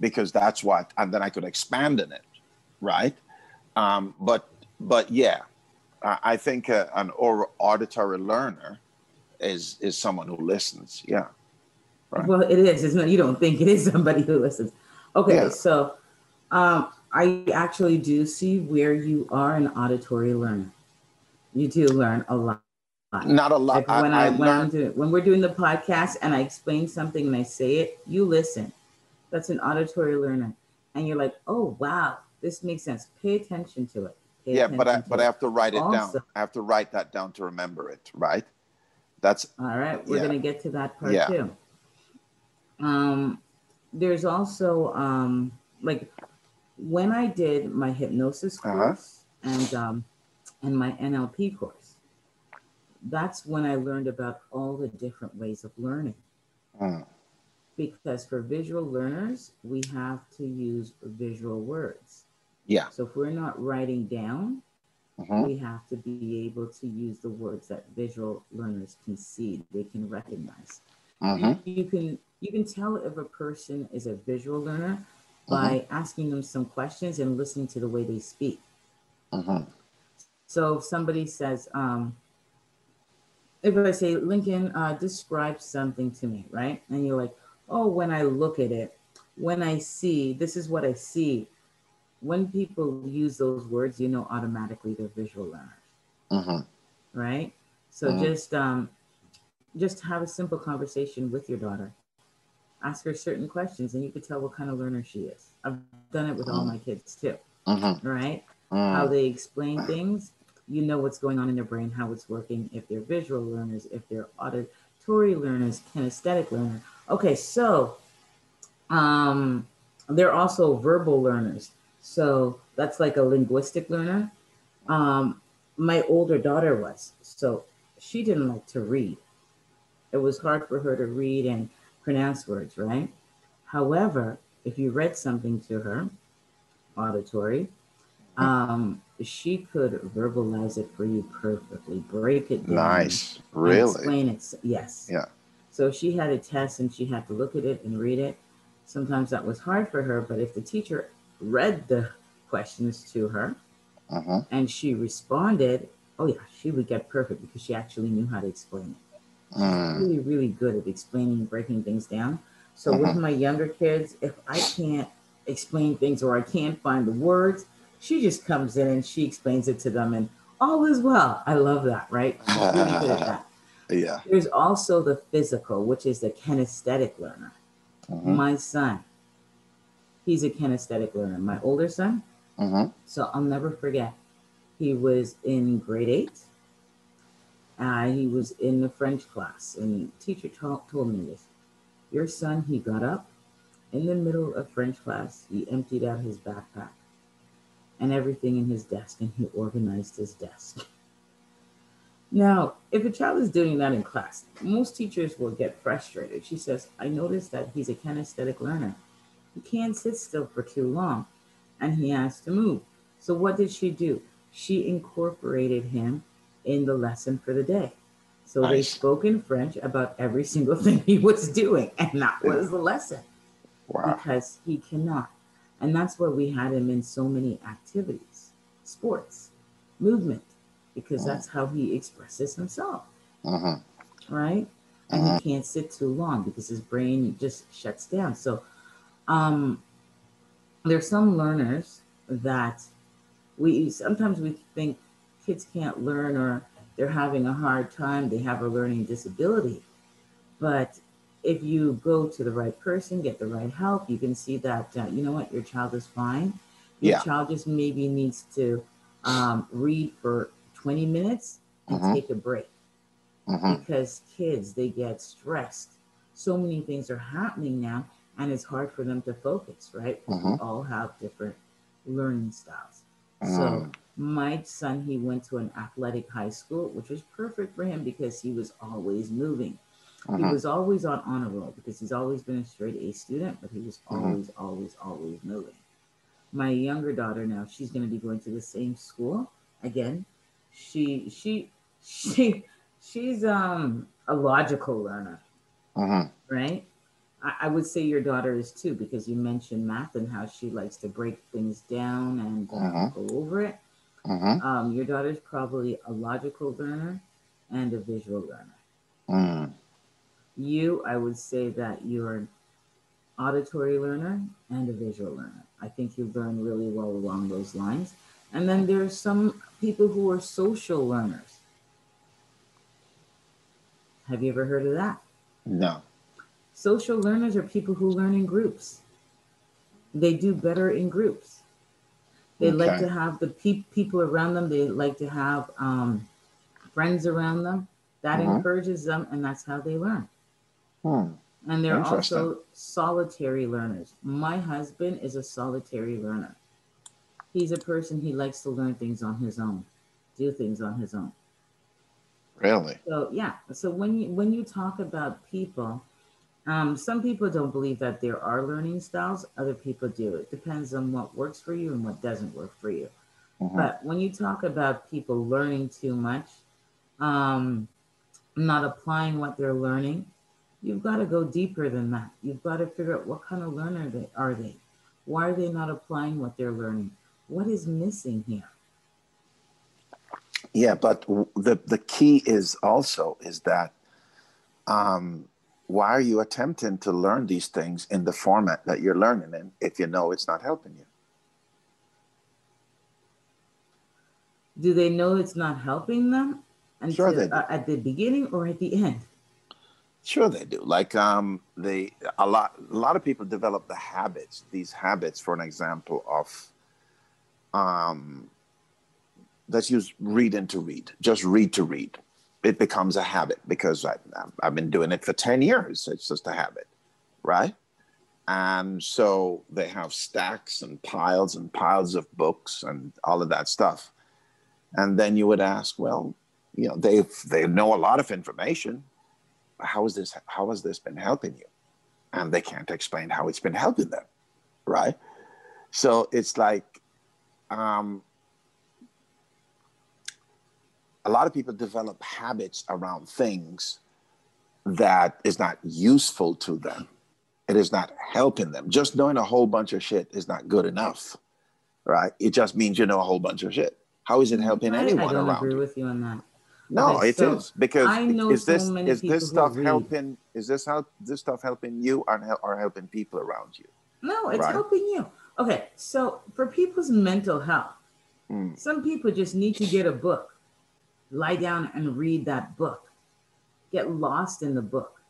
Because that's what, and then I could expand in it, right? Um, but but yeah, I think uh, an auditory learner is is someone who listens. Yeah. Right. Well, it is. It's not, you don't think it is somebody who listens. Okay, yeah. so um, I actually do see where you are an auditory learner. You do learn a lot. Not a lot. Like when I, I, I when, I'm doing, when we're doing the podcast and I explain something and I say it, you listen. That's an auditory learner, and you're like, oh wow, this makes sense. Pay attention to it yeah, but I, but I have to write it also. down. I have to write that down to remember it, right? That's all right. We're yeah. going to get to that part yeah. too. Um, there's also um, like when I did my hypnosis uh-huh. course uh-huh. and um, and my NLP course. That's when I learned about all the different ways of learning. Mm. Because for visual learners, we have to use visual words. Yeah. So if we're not writing down, mm-hmm. we have to be able to use the words that visual learners can see, they can recognize. Mm-hmm. You can you can tell if a person is a visual learner by mm-hmm. asking them some questions and listening to the way they speak. Mm-hmm. So if somebody says, um, if I say, Lincoln, uh, describe something to me, right? And you're like, oh, when I look at it, when I see, this is what I see when people use those words, you know automatically they're visual learners. Mm-hmm. Right? So mm-hmm. just um just have a simple conversation with your daughter. Ask her certain questions and you can tell what kind of learner she is. I've done it with all my kids too. Mm-hmm. Right? How they explain things, you know what's going on in their brain, how it's working, if they're visual learners, if they're auditory learners, kinesthetic learner. Okay, so um, they're also verbal learners. So that's like a linguistic learner. Um, my older daughter was. So she didn't like to read. It was hard for her to read and pronounce words, right? However, if you read something to her, auditory, Um, she could verbalize it for you perfectly, break it down. Nice. Really? Explain it. Yes. Yeah. So she had a test and she had to look at it and read it. Sometimes that was hard for her, but if the teacher read the questions to her hmm and she responded, oh yeah, she would get perfect because she actually knew how to explain it. Mm. Really, really good at explaining breaking things down. So with Mhm. my younger kids, if I can't explain things or I can't find the words, she just comes in and she explains it to them and all is well. I love that, right? Really good at that. Yeah. There's also the physical, which is the kinesthetic learner. hmm My son, he's a kinesthetic learner. My older son, hmm so I'll never forget. He was in grade eight. Uh, he was in the French class, and the teacher told, told me this. Your son, he got up in the middle of French class. He emptied out his backpack and everything in his desk, and he organized his desk. Now, if a child is doing that in class, most teachers will get frustrated. She says, I noticed that he's a kinesthetic learner. He can't sit still for too long and he has to move. So, what did she do? She incorporated him in the lesson for the day. So, they spoke in French about every single thing he was doing, and that was the lesson Wow. because he cannot. And that's why we had him in so many activities, sports, movement, because that's how he expresses himself, hmm right? And he can't sit too long because his brain just shuts down. So, um, there's some learners that we sometimes we think kids can't learn or they're having a hard time, they have a learning disability. But if you go to the right person, get the right help, you can see that, uh, you know what, your child is fine. Your Yeah. child just maybe needs to um, read for 20 minutes and Mhm. take a break hmm because kids, they get stressed. So many things are happening now, and it's hard for them to focus, right? We Mhm. all have different learning styles. Mm. So my son, he went to an athletic high school, which was perfect for him because he was always moving. He Mhm. was always on honor roll because he's always been a straight A student, but he was Mhm. always, always, always moving. My younger daughter now, she's going to be going to the same school again. She, she, she, she's um a logical learner, hmm right? I, I would say your daughter is too because you mentioned math and how she likes to break things down and uh, go over it. Um, your daughter's probably a logical learner and a visual learner. You, I would say that you're an auditory learner and a visual learner. I think you learn really well along those lines. And then there are some people who are social learners. Have you ever heard of that? No. Social learners are people who learn in groups. They do better in groups. They like to have the pe- people around them. They like to have um, friends around them. That Mhm. encourages them, and that's how they learn. Hmm. And they're also solitary learners. My husband is a solitary learner. He's a person he likes to learn things on his own, do things on his own. Really? So yeah. So when you when you talk about people, um, some people don't believe that there are learning styles. Other people do. It depends on what works for you and what doesn't work for you. Mhm. But when you talk about people learning too much, um, not applying what they're learning, you've got to go deeper than that. You've got to figure out what kind of learner they are they. Why are they not applying what they're learning? What is missing here? Yeah, but the the key is also is that um, why are you attempting to learn these things in the format that you're learning in if you know it's not helping you? Do they know it's not helping them? Until, Sure they uh, at the beginning or at the end? Sure, they do. Like um, they a lot a lot of people develop the habits. These habits, for an example, of um, let's use reading to read. Just read to read. It becomes a habit because I, I've been doing it for ten years. It's just a habit, right? And so they have stacks and piles and piles of books and all of that stuff. And then you would ask, well, you know, they they know a lot of information how is this how has this been helping you and they can't explain how it's been helping them right so it's like um, a lot of people develop habits around things that is not useful to them. It is not helping them. Just knowing a whole bunch of shit is not good enough, right? It just means you know a whole bunch of shit. How is it helping I, anyone I don't around? agree you? with you on that. No, it is because I know is so this many is this stuff helping? Is this help this stuff helping you or, hel- or helping people around you? No, it's Right. helping you. Okay, so for people's mental health, Mm. some people just need to get a book, lie down and read that book, get lost in the book,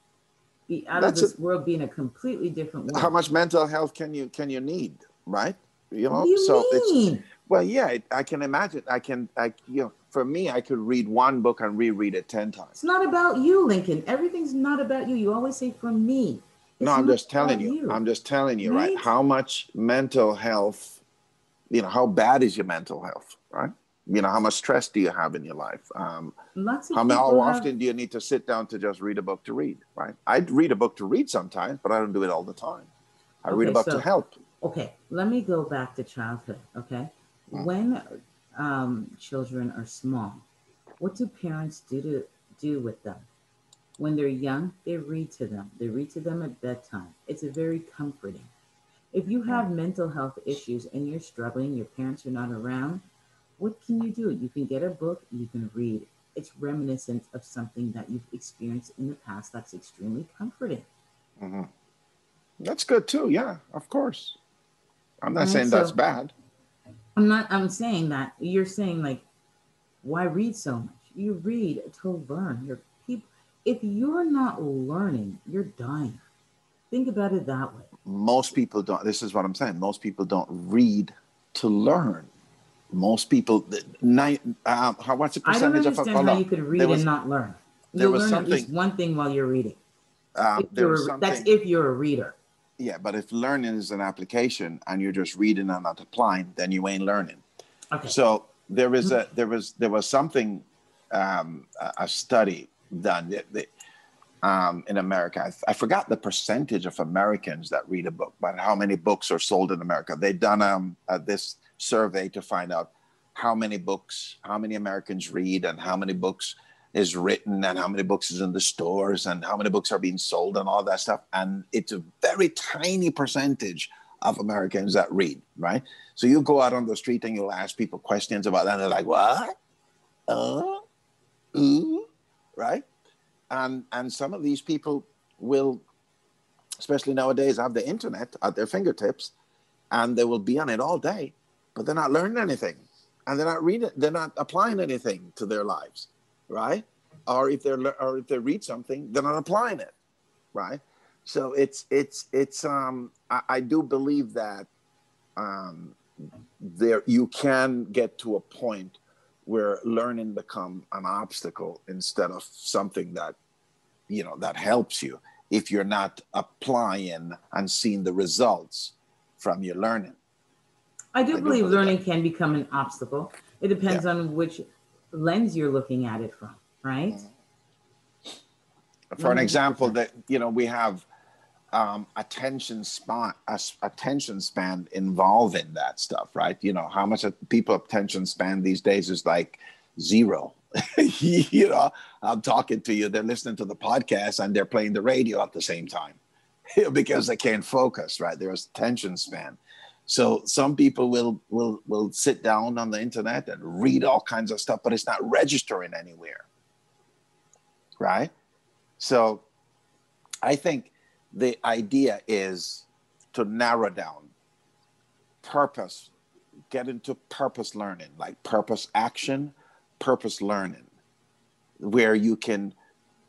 be out That's of this it. world, be in a completely different world. How much mental health can you can you need, right? You know, you so it's well, yeah. It, I can imagine. I can. I you know, for me, I could read one book and reread it ten times. It's not about you, Lincoln. Everything's not about you. You always say for me. No, I'm just telling about you. I'm just telling you, right? Right? How much mental health, you know, how bad is your mental health, right? You know, how much stress do you have in your life? Um, Lots of how, how people have- often do you need to sit down to just read a book to read, right? I read a book to read sometimes, but I don't do it all the time. I read a book so- to help. Okay, let me go back to childhood. Okay, Mm. when um, children are small, what do parents do to do with them? When they're young, they read to them. They read to them at bedtime. It's a very comforting. If you have mental health issues and you're struggling, your parents are not around, what can you do? You can get a book, you can read. It's reminiscent of something that you've experienced in the past that's extremely comforting. Mhm. That's good too. Yeah, of course. I'm not Right, saying that's bad. I'm not I'm saying that you're saying like why read so much? You read to learn. You're people if you're not learning, you're dying. Think about it that way. most people don't this is what i'm saying most people don't read to learn most people nine um, how what's the I don't percentage of understand hold how you could read was- and not learn. You'll was learn at least one thing while you're reading. um, If there you're was something that's if you're a reader. Yeah but if learning is an application and you're just reading and not applying then you ain't learning Okay. so there is a there was there was something um, a, a study done that, that, um, in America. I, I forgot the percentage of Americans that read a book, but how many books are sold in America? They've done um, uh, this survey to find out how many books, how many Americans read, and how many books is written, and how many books is in the stores, and how many books are being sold, and all that stuff. And it's a very tiny percentage of Americans that read, right? So you go out on the street and you'll ask people questions about that, and they're like, "What? Uh, ooh, right?" And and some of these people will, especially nowadays, have the internet at their fingertips, and they will be on it all day, but they're not learning anything, and they're not reading, they're not applying anything to their lives, right? Or if they're or if they read something, they're not applying it, right? So it's it's it's um I, I do believe that um there you can get to a point where learning become an obstacle instead of something that you know that helps you if you're not applying and seeing the results from your learning I do I do believe believe learning can become an obstacle. It depends on which lens you're looking at it from, right? for an example that you know we have um, attention span attention span involved in that stuff right? You know how much people attention span these days is like zero. You know i'm talking to you they're listening to the podcast and they're playing the radio at the same time because they can't focus right? There's attention span so some people will will will sit down on the internet and read all kinds of stuff but it's not registering anywhere. Right? So I think the idea is to narrow down purpose, get into purpose learning, like purpose action, purpose learning, where you can,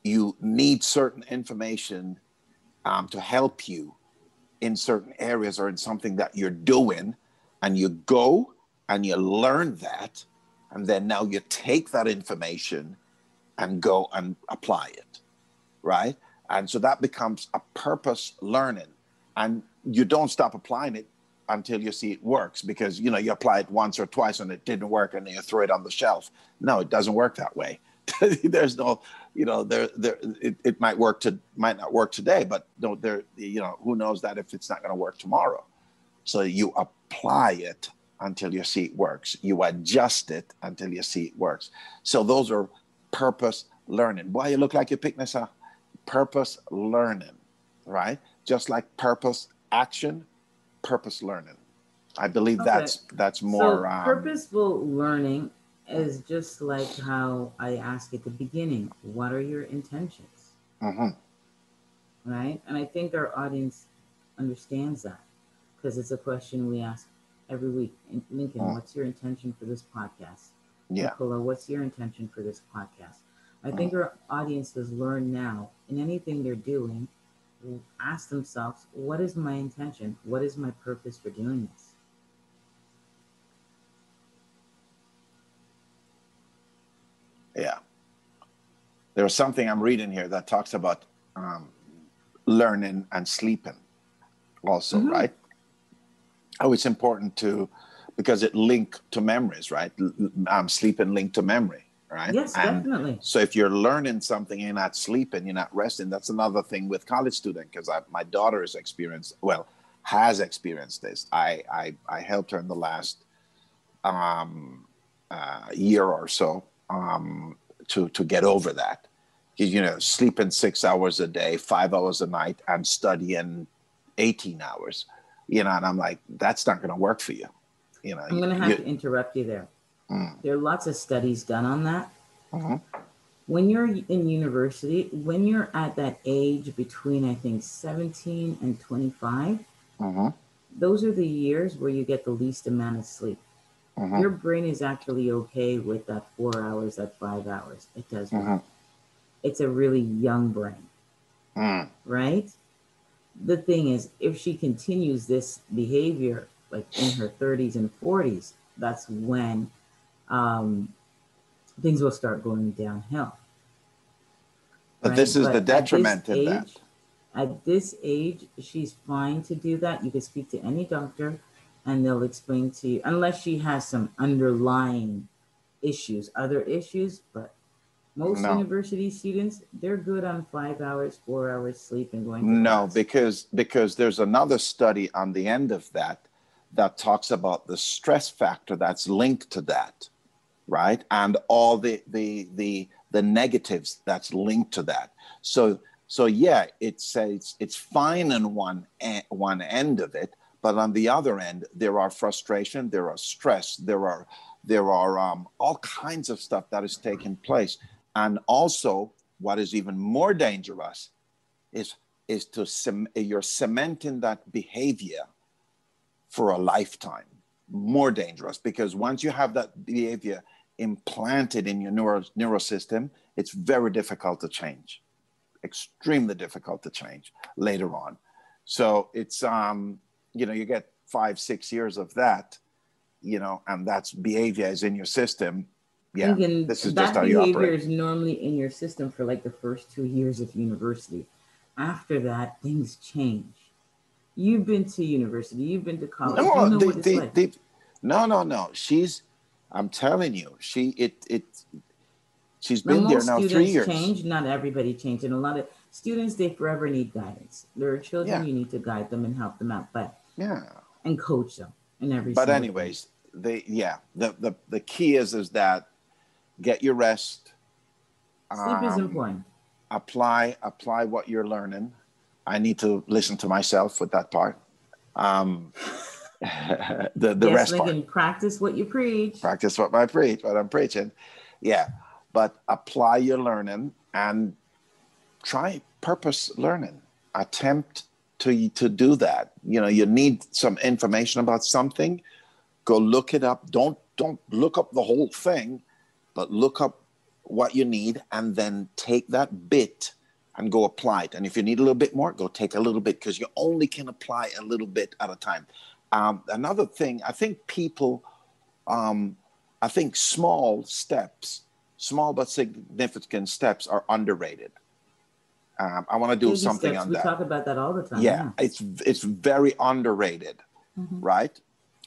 you need certain information um, to help you in certain areas or in something that you're doing, and you go and you learn that, and then now you take that information and go and apply it right? And so that becomes a purpose learning. And you don't stop applying it until you see it works because you know you apply it once or twice and it didn't work and then you throw it on the shelf. No, it doesn't work that way. There's no, you know, there there it, it might work to might not work today, but no, there you know, who knows that if it's not going to work tomorrow. So you apply it until you see it works. You adjust it until you see it works. So those are purpose learning. Why you look like you pick this up? Purpose learning, right? Just like purpose action, purpose learning. I believe okay. that's that's more so um, purposeful learning is just like how I asked at the beginning. What are your intentions? Mm-hmm. Right, and I think our audience understands that because it's a question we ask every week. Lincoln, mm. what's your intention for this podcast? Yeah. Nicola, what's your intention for this podcast? I mm. think our audience has learned now in anything they're doing, ask themselves, what is my intention? What is my purpose for doing this? Yeah. There's something I'm reading here that talks about um, learning and sleeping also, mm-hmm. right? Oh, it's important to because it link to memories, right? Um, sleeping linked to memory, right? Yes, and definitely. So if you're learning something, you're not sleeping, you're not resting. That's another thing with college student because my daughter has experienced well has experienced this. I I, I helped her in the last um, uh, year or so um, to to get over that. You know, sleeping six hours a day, five hours a night, and studying eighteen hours. You know, and I'm like, that's not going to work for you. You know, I'm going to have you, to interrupt you there. Mm. There are lots of studies done on that. Mm-hmm. When you're in university, when you're at that age between, I think, 17 and 25, mm-hmm. those are the years where you get the least amount of sleep. Mm-hmm. Your brain is actually okay with that four hours, that five hours. It does. Mm-hmm. It's a really young brain, mm. right? The thing is, if she continues this behavior, like in her 30s and 40s, that's when um, things will start going downhill. But right? this is but the detriment of that. At this age, she's fine to do that. You can speak to any doctor and they'll explain to you, unless she has some underlying issues, other issues, but most no. university students, they're good on five hours, four hours sleep and going. no, class. because because there's another study on the end of that that talks about the stress factor that's linked to that, right? And all the the the the negatives that's linked to that. So so yeah, it says it's fine in one one end of it, but on the other end, there are frustration, there are stress, there are there are um, all kinds of stuff that is taking place. And also, what is even more dangerous is is to sem- you're cementing that behavior for a lifetime. More dangerous because once you have that behavior implanted in your neuro, neuro system, it's very difficult to change. Extremely difficult to change later on. So it's um, you know, you get five, six years of that, you know, and that's behavior is in your system. Yeah, this is just how you operate. behavior is normally in your system for like the first two years of university. After that, things change. You've been to university. You've been to college. No, you know they, they, like. they, no, no, no. She's. I'm telling you, she it it. She's been there now three years. Change. Not everybody changed, and a lot of students they forever need guidance. There are children yeah. you need to guide them and help them out, but yeah. And coach them in every. But anyways, they yeah the the the key is is that get your rest. Sleep um, is important. Apply apply what you're learning. I need to listen to myself with that part. Um, the the yes, rest Lincoln, part. Practice what you preach. Practice what I preach. What I'm preaching. Yeah, but apply your learning and try purpose learning. Attempt to to do that. You know, you need some information about something. Go look it up. Don't don't look up the whole thing, but look up what you need and then take that bit and go apply it. And if you need a little bit more, go take a little bit because you only can apply a little bit at a time. Um, another thing, I think people, um, I think small steps, small but significant steps are underrated. Um, I want to do Baby something steps. on we that. We talk about that all the time. Yeah, yeah. it's it's very underrated, mm-hmm. right?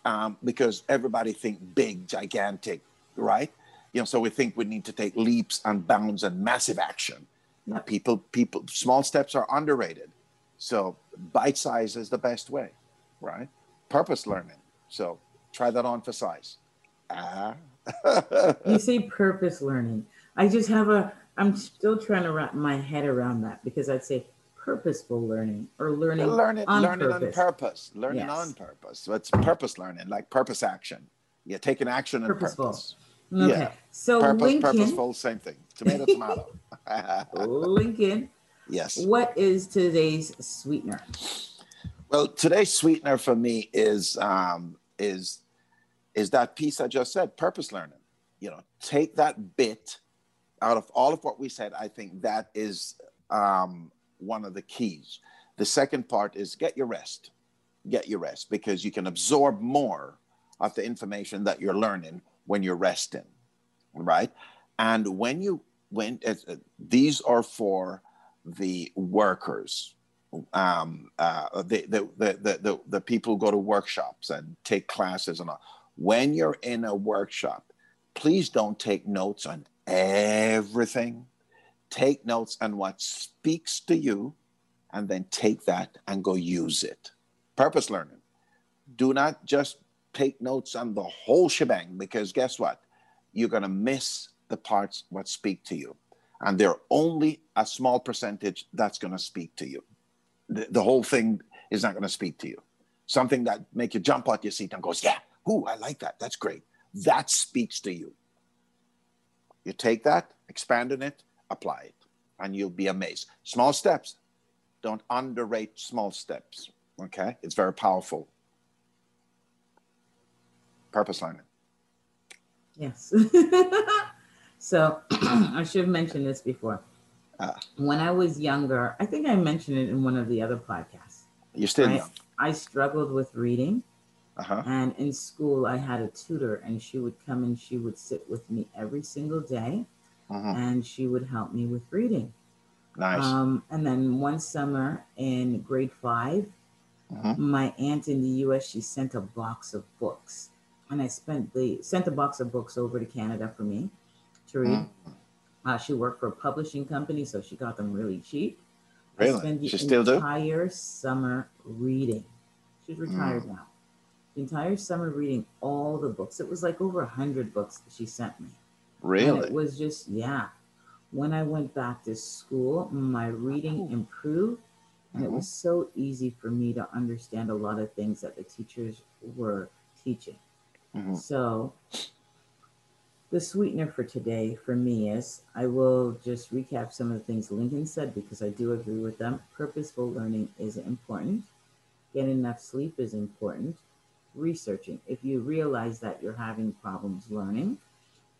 Um, because everybody think big, gigantic, right? You know, so we think we need to take leaps and bounds and massive action. Yep. People, people, small steps are underrated. So bite size is the best way, right? Purpose learning. So Try that on for size. Ah. you say purpose learning. I just have a, I'm still trying to wrap my head around that because I'd say purposeful learning or learning learning on learning purpose. on purpose learning Yes. on purpose so it's purpose learning like purpose action you're taking action and Purposeful. purpose Okay. Yeah. So purpose Lincoln, purposeful same thing tomato tomato Lincoln, yes what is today's sweetener? well today's sweetener for me is um is is that piece i just said purpose learning you know take that bit out of all of what we said i think that is um one of the keys. The second part is get your rest. Get your rest because you can absorb more of the information that you're learning when you're resting right? And when you when uh, uh, these are for the workers um, uh, the, the, the, the, the, the people who go to workshops and take classes and all. When you're in a workshop, please don't take notes on everything. Take notes on what speaks to you and then take that and go use it. Purpose learning. Do not just take notes on the whole shebang because guess what? You're going to miss the parts what speak to you. And there are only a small percentage that's going to speak to you the, the whole thing is not going to speak to you. Something that make you jump out your seat and goes, yeah, ooh, I like that. That's great. That speaks to you. You take that, expand on it, apply it, and you'll be amazed. Small steps. Don't underrate small steps. Okay, it's very powerful. Purpose learning. Yes. so I should have mentioned this before. Ah. when I was younger, I think I mentioned it in one of the other podcasts. You're still I, young. I struggled with reading, Uh huh. and in school, I had a tutor, and she would come and she would sit with me every single day, hmm and she would help me with reading. Nice. Um, and then one summer in grade 5 Mhm. my aunt in the U.S. she sent a box of books, and I spent the sent a box of books over to Canada for me to read. Mhm. Uh, she worked for a publishing company, so she got them really cheap. I Really? spent the She still do? entire summer reading. She's retired Mm. now. The entire summer reading all the books. It was like over a hundred books that she sent me. And Really? it was just yeah. When I went back to school, my reading improved, and it Mhm. was so easy for me to understand a lot of things that the teachers were teaching. Mhm. So, the sweetener for today for me is I will just recap some of the things Lincoln said because I do agree with them. Purposeful learning is important, getting enough sleep is important, researching. If you realize that you're having problems learning,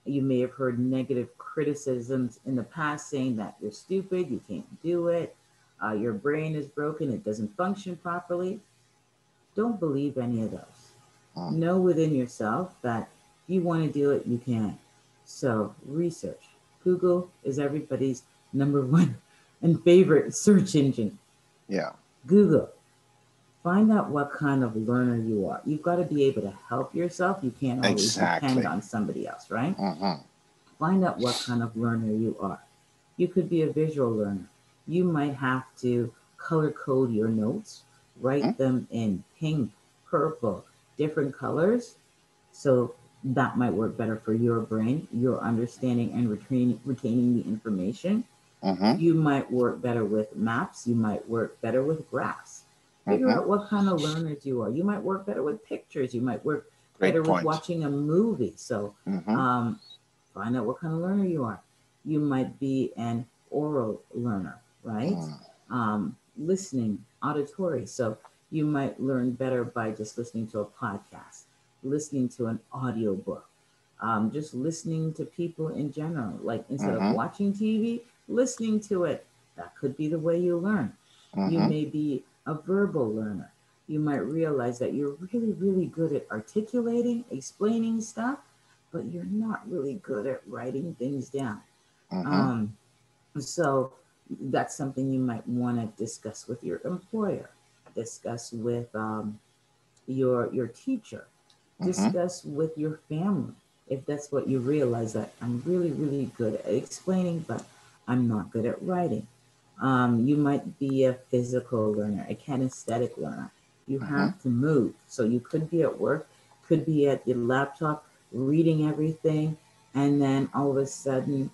you may have heard negative criticisms in the past saying that you're stupid, you can't do it, uh, your brain is broken, it doesn't function properly. Don't believe any of those. Mm. Know within yourself that if you want to do it, you can. So, research. Google is everybody's number one and favorite search engine. Yeah. Google. Find out what kind of learner you are. You've got to be able to help yourself. You can't always Exactly. depend on somebody else, right? hmm find out what kind of learner you are. You could be a visual learner. You might have to color code your notes, write Mhm. them in pink, purple, different colors. So that might work better for your brain, your understanding and retaining, retaining the information. hmm You might work better with maps. You might work better with graphs. Figure Mhm. out what kind of learners you are. You might work better with pictures. You might work Great better point. with watching a movie. So hmm um, find out what kind of learner you are. You might be an oral learner, right? Mm. Um, listening, auditory. So you might learn better by just listening to a podcast, listening to an audio book, um, just listening to people in general. Like instead Mhm. of watching TV, listening to it. That could be the way you learn. You Mhm. may be a verbal learner. You might realize that you're really, really good at articulating, explaining stuff, but you're not really good at writing things down. Mhm. Um, so that's something you might want to discuss with your employer, discuss with um, your your teacher, Mhm. discuss with your family. If that's what you realize that I'm really, really good at explaining, but I'm not good at writing. Um, you might be a physical learner, a kinesthetic learner. You have to move. So you could be at work could be at your laptop reading everything, and then all of a sudden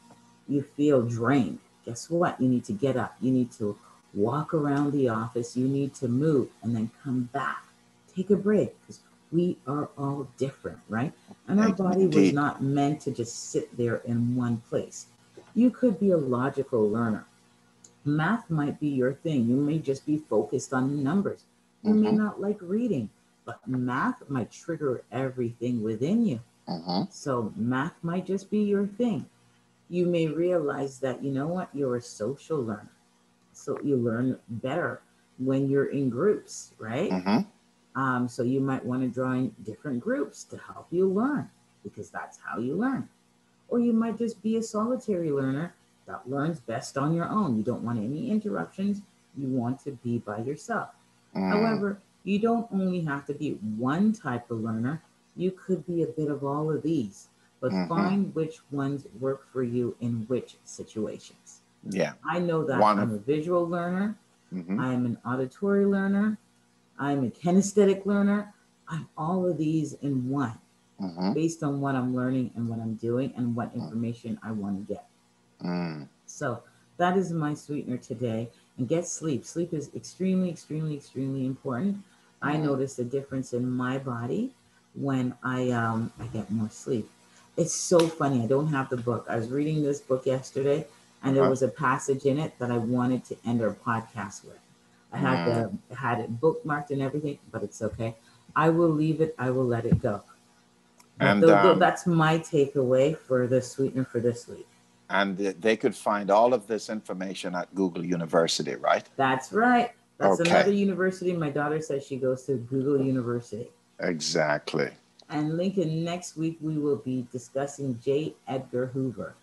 you feel drained. Guess what? You need to get up. You need to walk around the office. You need to move and then come back. Take a break because we are all different, right? And our body was not meant to just sit there in one place. You could be a logical learner. Math might be your thing. You may just be focused on numbers. You mm-hmm. may not like reading, but math might trigger everything within you. Mm-hmm. So math might just be your thing. You may realize that, you know what, you're a social learner. So you learn better when you're in groups, right? Mm-hmm. Um, so you might want to join different groups to help you learn because that's how you learn. Or you might just be a solitary learner that learns best on your own. You don't want any interruptions. You want to be by yourself. Mm. However, you don't only have to be one type of learner. You could be a bit of all of these, but mm-hmm. find which ones work for you in which situations. Yeah. I know that I'm a visual learner. Mm-hmm. I'm an auditory learner. I'm a kinesthetic learner. I'm all of these in one mm-hmm. based on what I'm learning and what I'm doing and what mm. information I want to get. Mm. So that is my sweetener today. And get sleep. Sleep is extremely, extremely, extremely important. Mm. I notice a difference in my body when I um, I get more sleep. It's so funny. I don't have the book. I was reading this book yesterday, and there was a passage in it that I wanted to end our podcast with. I had mm. the had it bookmarked and everything, but it's okay. I will leave it. I will let it go. And um, that's my takeaway for the sweetener for this week. And they could find all of this information at Google University, right? That's right. That's okay. another university. My daughter says she goes to Google University. Exactly. And Lincoln, next week we will be discussing J. Edgar Hoover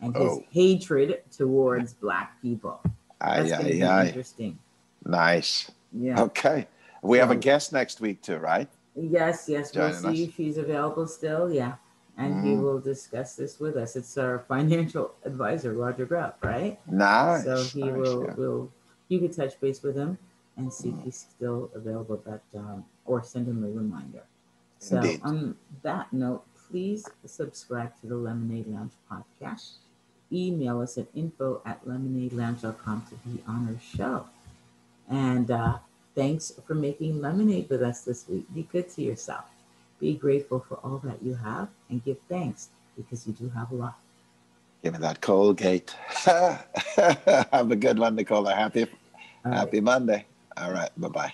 and his oh. hatred towards Black people. That's aye, aye, aye. interesting. Nice. Yeah. Okay. We so, have a guest next week too, right? Yes, yes. Joining we'll see us. if she's available still. Yeah. And mm. he will discuss this with us. It's our financial advisor, Roger Grubb, right? Nice. So he nice, will yeah. will you could touch base with him and see mm. if he's still available that um, or send him a reminder. So Indeed. on that note, please subscribe to the LMN-Aid Lounge podcast. Email us at info at Lmnaidlounge.com to be on our show. And uh, thanks for making lemonade with us this week. Be good to yourself. Be grateful for all that you have and give thanks because you do have a lot. Give me that Colgate. have a good one, Nicola. Happy, all happy right. Monday. All right. Bye bye.